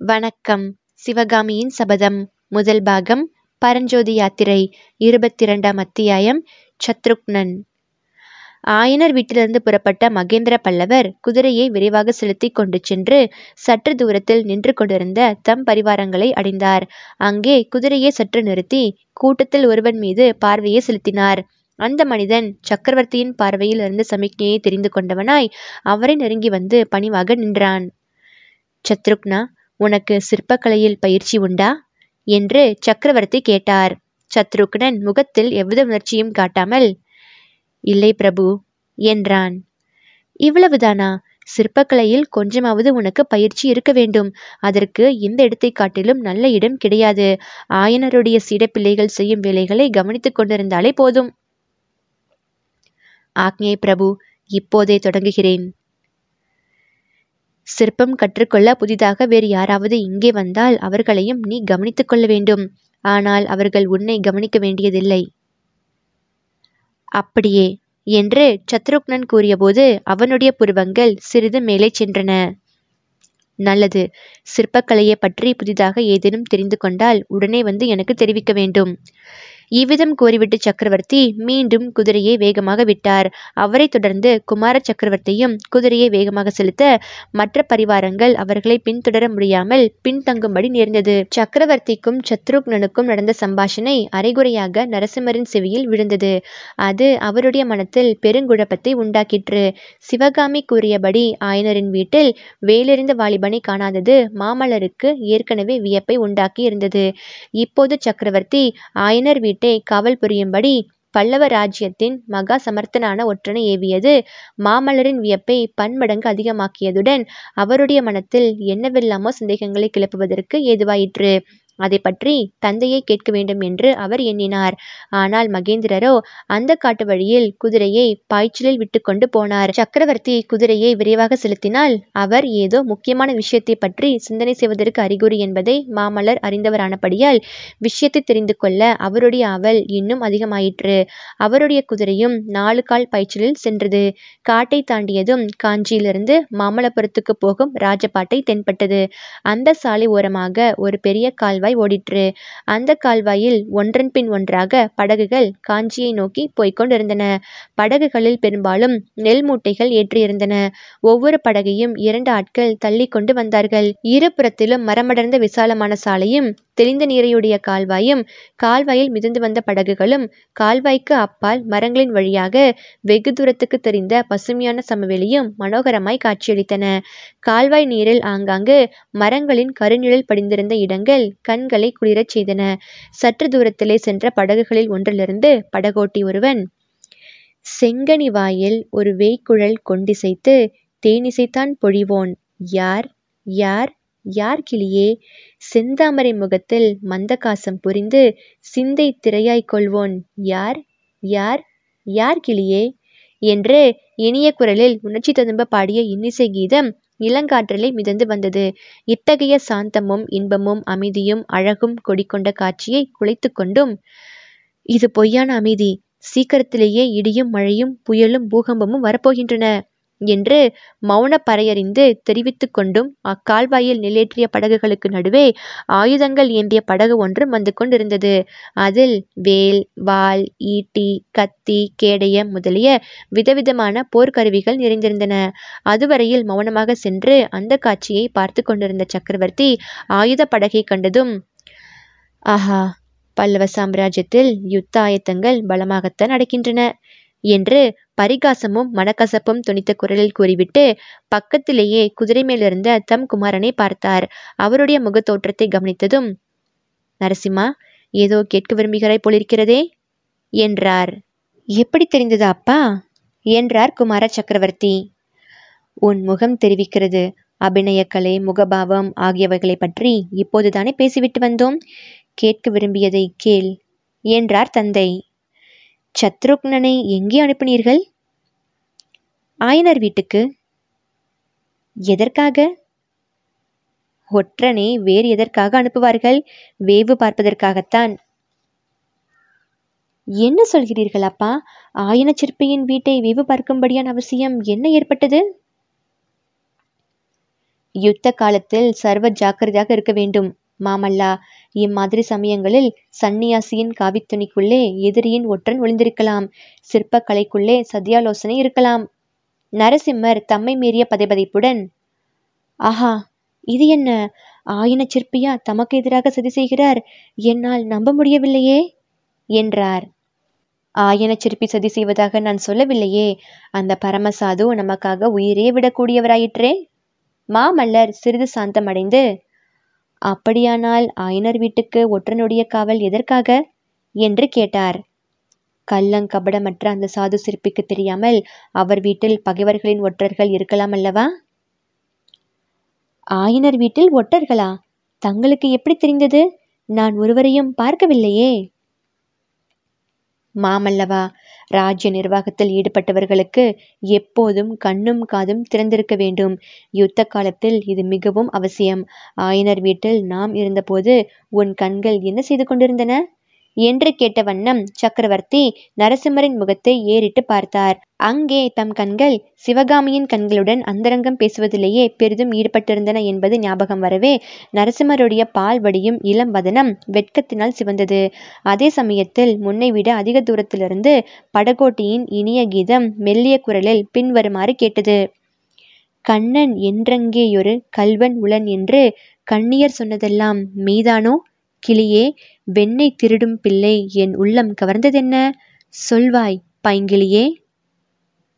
வணக்கம். சிவகாமியின் சபதம் முதல் பாகம் பரஞ்சோதி யாத்திரை இருபத்தி இரண்டாம் அத்தியாயம் சத்ருக்னன். ஆயனர் வீட்டிலிருந்து புறப்பட்ட மகேந்திர பல்லவர் குதிரையை விரைவாக செலுத்திக் கொண்டு சென்று சற்று தூரத்தில் நின்று கொண்டிருந்த தம் பரிவாரங்களை அடைந்தார். அங்கே குதிரையை சற்று நிறுத்தி கூட்டத்தில் ஒருவன் மீது பார்வையை செலுத்தினார். அந்த மனிதன் சக்கரவர்த்தியின் பார்வையில் இருந்து சமிக்ஞையை தெரிந்து கொண்டவனாய் அவரை நெருங்கி வந்து பணிவாக நின்றான். சத்ருக்னா உனக்கு சிற்பக்கலையில் பயிற்சி உண்டா? என்று சக்கரவர்த்தி கேட்டார். சத்ருக்னன் முகத்தில் எவ்வித உணர்ச்சியும் காட்டாமல் இல்லை பிரபு என்றான். இவ்வளவுதானா? சிற்பக்கலையில் கொஞ்சமாவது உனக்கு பயிற்சி இருக்க வேண்டும். அதற்கு இந்த இடத்தை காட்டிலும் நல்ல இடம் கிடையாது. ஆயனருடைய சீடப்பிள்ளைகள் செய்யும் வேலைகளை கவனித்துக் கொண்டிருந்தாலே போதும். ஆக்ஞே பிரபு இப்போதே தொடங்குகிறேன். சிற்பம் கற்றுக்கொள்ள புதிதாக வேறு யாராவது இங்கே வந்தால் அவர்களையும் நீ கவனித்துக் கொள்ள வேண்டும். ஆனால் அவர்கள் உன்னை கவனிக்க வேண்டியதில்லை. அப்படியே என்று சத்ருக்னன் கூறியபோது அவனுடைய புருவங்கள் சிறிது மேலே சென்றன. நல்லது சிற்பக்கலையை பற்றி புதிதாக ஏதேனும் தெரிந்து கொண்டால் உடனே வந்து எனக்கு தெரிவிக்க வேண்டும். இவ்விதம் கூறிவிட்டு சக்கரவர்த்தி மீண்டும் குதிரையை வேகமாக விட்டார். அவரை தொடர்ந்து குமார சக்கரவர்த்தியும் குதிரையை வேகமாக செலுத்த மற்ற பரிவாரங்கள் அவர்களை பின்தொடர முடியாமல் பின்தங்கும்படி நேர்ந்தது. சக்கரவர்த்திக்கும் சத்ருக்னனுக்கும் நடந்த சம்பாஷணை அரைகுறையாக நரசிம்மரின் செவியில் விழுந்தது. அது அவருடைய மனத்தில் பெருங்குழப்பத்தை உண்டாக்கிற்று. சிவகாமி கூறியபடி ஆயனரின் வீட்டில் வேலெறிந்த வாலிபனை காணாதது மாமல்லருக்கு ஏற்கனவே வியப்பை உண்டாக்கி இருந்தது இப்போது சக்கரவர்த்தி ஆயனர் வீட்டை காவல் புரியும்படி பல்லவ ராஜ்யத்தின் மகா சமர்த்தனான ஒற்றனை ஏவியது. மாமல்லரின் வியப்பை பன்மடங்கு அதிகமாக்கியதுடன் அவருடைய மனத்தில் என்னவெல்லாமோ சந்தேகங்களை கிளப்புவதற்கு ஏதுவாயிற்று. அதை பற்றி தந்தையை கேட்க வேண்டும் என்று அவர் எண்ணினார். ஆனால் மகேந்திரரோ அந்த காட்டு வழியில் குதிரையை பாய்ச்சலில் விட்டுக்கொண்டு போனார். சக்கரவர்த்தி குதிரையை விரைவாக செலுத்தினால் அவர் ஏதோ முக்கியமான விஷயத்தை பற்றி சிந்தனை செய்வதற்கு அறிகுறி என்பதை மாமல்லர் அறிந்தவரானபடியால் விஷயத்தை தெரிந்து கொள்ள அவருடைய ஆவல் இன்னும் அதிகமாயிற்று. அவருடைய குதிரையும் நாலு கால் பாய்ச்சலில் சென்றது. காட்டை தாண்டியதும் காஞ்சியிலிருந்து மாமல்லபுரத்துக்கு போகும் ராஜபாட்டை தென்பட்டது. அந்த சாலை ஓரமாக ஒரு பெரிய கால்வாய் கால்வாய் ஓடிற்று. அந்த கால்வாயில் ஒன்றன் பின் ஒன்றாக படகுகள் காஞ்சியை நோக்கி போய்க் கொண்டிருந்தன. படகுகளில் பெரும்பாலும் நெல் மூட்டைகள் ஏற்றியிருந்தன. ஒவ்வொரு படகையும் இரண்டு ஆட்கள் தள்ளி கொண்டு வந்தார்கள். இருபுறத்திலும் மரமடர்ந்த விசாலமான சாலையும் தெளிந்த நீரையுடைய கால்வாயும் கால்வாயில் மிதந்து வந்த படகுகளும் கால்வாய்க்கு அப்பால் மரங்களின் வழியாக வெகு தூரத்துக்கு தெரிந்த பசுமையான சமவெளியும் மனோகரமாய் காட்சியளித்தன. கால்வாய் நீரில் ஆங்காங்கு மரங்களின் கருநிழல் படிந்திருந்த இடங்கள் கண்களை குளிரச் செய்தன. சற்று தூரத்திலே சென்ற படகுகளில் ஒன்றிலிருந்து படகோட்டி ஒருவன் செங்கனி வாயில் ஒரு வேய்க்குழல் கொண்டிசைத்து தேனிசைத்தான் பொழிவோன். யார்? யார்? யார் கிளியே? செந்தாமரை முகத்தில் மந்தகாசம் புரிந்து சிந்தை திரையாய்க் கொள்வோன் யார்? யார்? யார் கிளியே? என்று இனிய குரலில் உணர்ச்சி ததும்ப பாடிய இன்னிசை கீதம் இளங்காற்றிலே மிதந்து வந்தது. இத்தகைய சாந்தமும் இன்பமும் அமைதியும் அழகும் கொடிக்கொண்ட காட்சியை குலைத்து கொண்டும் இது பொய்யான அமைதி. சீக்கிரத்திலேயே இடியும் மழையும் புயலும் பூகம்பமும் வரப்போகின்றன. என்று மௌன பறையறிந்து தெரிவித்து கொண்டும் அக்கால்வாயில் நிலேற்றிய படகுகளுக்கு நடுவே ஆயுதங்கள் ஏந்திய படகு ஒன்று வந்து கொண்டிருந்தது. அதில் வேல் வாள் ஈட்டி கத்தி கேடயம் முதலிய விதவிதமான போர்க்கருவிகள் நிறைந்திருந்தன. அதுவரையில் மௌனமாக சென்று அந்த காட்சியை பார்த்து கொண்டிருந்த சக்கரவர்த்தி ஆயுத படகை கண்டதும் ஆஹா பல்லவ சாம்ராஜ்யத்தில் யுத்த ஆயத்தங்கள் பலமாகத்தான் நடக்கின்றன. என்று பரிகாசமும் மனக்கசப்பும் துணித்த குரலில் கூறிவிட்டு பக்கத்திலேயே குதிரை மேலிருந்த தம் குமாரனை பார்த்தார். அவருடைய முகத்தோற்றத்தை கவனித்ததும் நரசிம்மா ஏதோ கேட்க விரும்புகிறாய் போலிருக்கிறதே? என்றார். எப்படி தெரிந்தது அப்பா? என்றார் குமார சக்கரவர்த்தி. உன் முகம் தெரிவிக்கிறது. அபிநயக்கலை முகபாவம் ஆகியவைகளை பற்றி இப்போதுதானே பேசிவிட்டு வந்தோம். கேட்க விரும்பியதை கேள் என்றார் தந்தை. சத்ருக்னனை எங்கே அனுப்பினீர்கள்? ஆயனர் வீட்டுக்கு. எதற்காக? ஒற்றனை வேறு எதற்காக அனுப்புவார்கள்? வேவு பார்ப்பதற்காகத்தான். என்ன சொல்கிறீர்கள் அப்பா? ஆயன சிற்பியின் வீட்டை வேவு பார்க்கும்படியான அவசியம் என்ன ஏற்பட்டது? யுத்த காலத்தில் சர்வ ஜாக்கிரதையாக இருக்க வேண்டும். மாமல்லா இம்மாதிரி சமயங்களில் சந்நியாசியின் காவித்துணிக்குள்ளே எதிரியின் ஒற்றன் ஒளிந்திருக்கலாம். சிற்பக்கலைக்குள்ளே சதியாலோசனை இருக்கலாம். நரசிம்மர் தம்மை மீறிய பதைபதைப்புடன் ஆஹா இது என்ன? ஆயின சிற்பியா தமக்கு எதிராக சதி செய்கிறார்? என்னால் நம்ப முடியவில்லையே? என்றார். ஆயன சிற்பி சதி செய்வதாக நான் சொல்லவில்லையே. அந்த பரமசாது நமக்காக உயிரே விடக்கூடியவராயிற்றே? மாமல்லர் சிறிது சாந்தமடைந்து அப்படியானால் ஆயனர் வீட்டுக்கு ஒற்றனுடைய காவல் எதற்காக? என்று கேட்டார். கள்ளங்கபடமற்ற அந்த சாது சிற்பிக்கு தெரியாமல் அவர் வீட்டில் பகைவர்களின் ஒற்றர்கள் இருக்கலாம் அல்லவா? ஆயனர் வீட்டில் ஒற்றர்களா? தங்களுக்கு எப்படி தெரிந்தது? நான் ஒருவரையும் பார்க்கவில்லையே. மாமல்லவா ராஜ்ய நிர்வாகத்தில் ஈடுபட்டவர்களுக்கு எப்போதும் கண்ணும் காதும் திறந்திருக்க வேண்டும். யுத்த காலத்தில் இது மிகவும் அவசியம். ஆயனர் வீட்டில் நாம் இருந்தபோது உன் கண்கள் என்ன செய்து கொண்டிருந்தன? என்று கேட்ட வண்ணம் சக்கரவர்த்தி நரசிம்மரின் முகத்தை ஏறிட்டு பார்த்தார். அங்கே தம் கண்கள் சிவகாமியின் கண்களுடன் அந்தரங்கம் பேசுவதிலேயே பெரிதும் ஈடுபட்டிருந்தன என்பது ஞாபகம் வரவே நரசிம்மருடைய பால் வடியும் இளம் வதனம் வெட்கத்தினால் சிவந்தது. அதே சமயத்தில் முன்னை விட அதிக தூரத்திலிருந்து படகோட்டியின் இனிய கீதம் மெல்லிய குரலில் பின்வருமாறு கேட்டது. கண்ணன் என்றங்கேயொரு கல்வன் உளன் என்று கண்ணியர் சொன்னதெல்லாம் மெய்தானோ கிளியே வெண்ணெய் திருடும் பிள்ளை என் உள்ளம் கவர்ந்ததென்ன? சொல்வாய் பைங்கிளியே!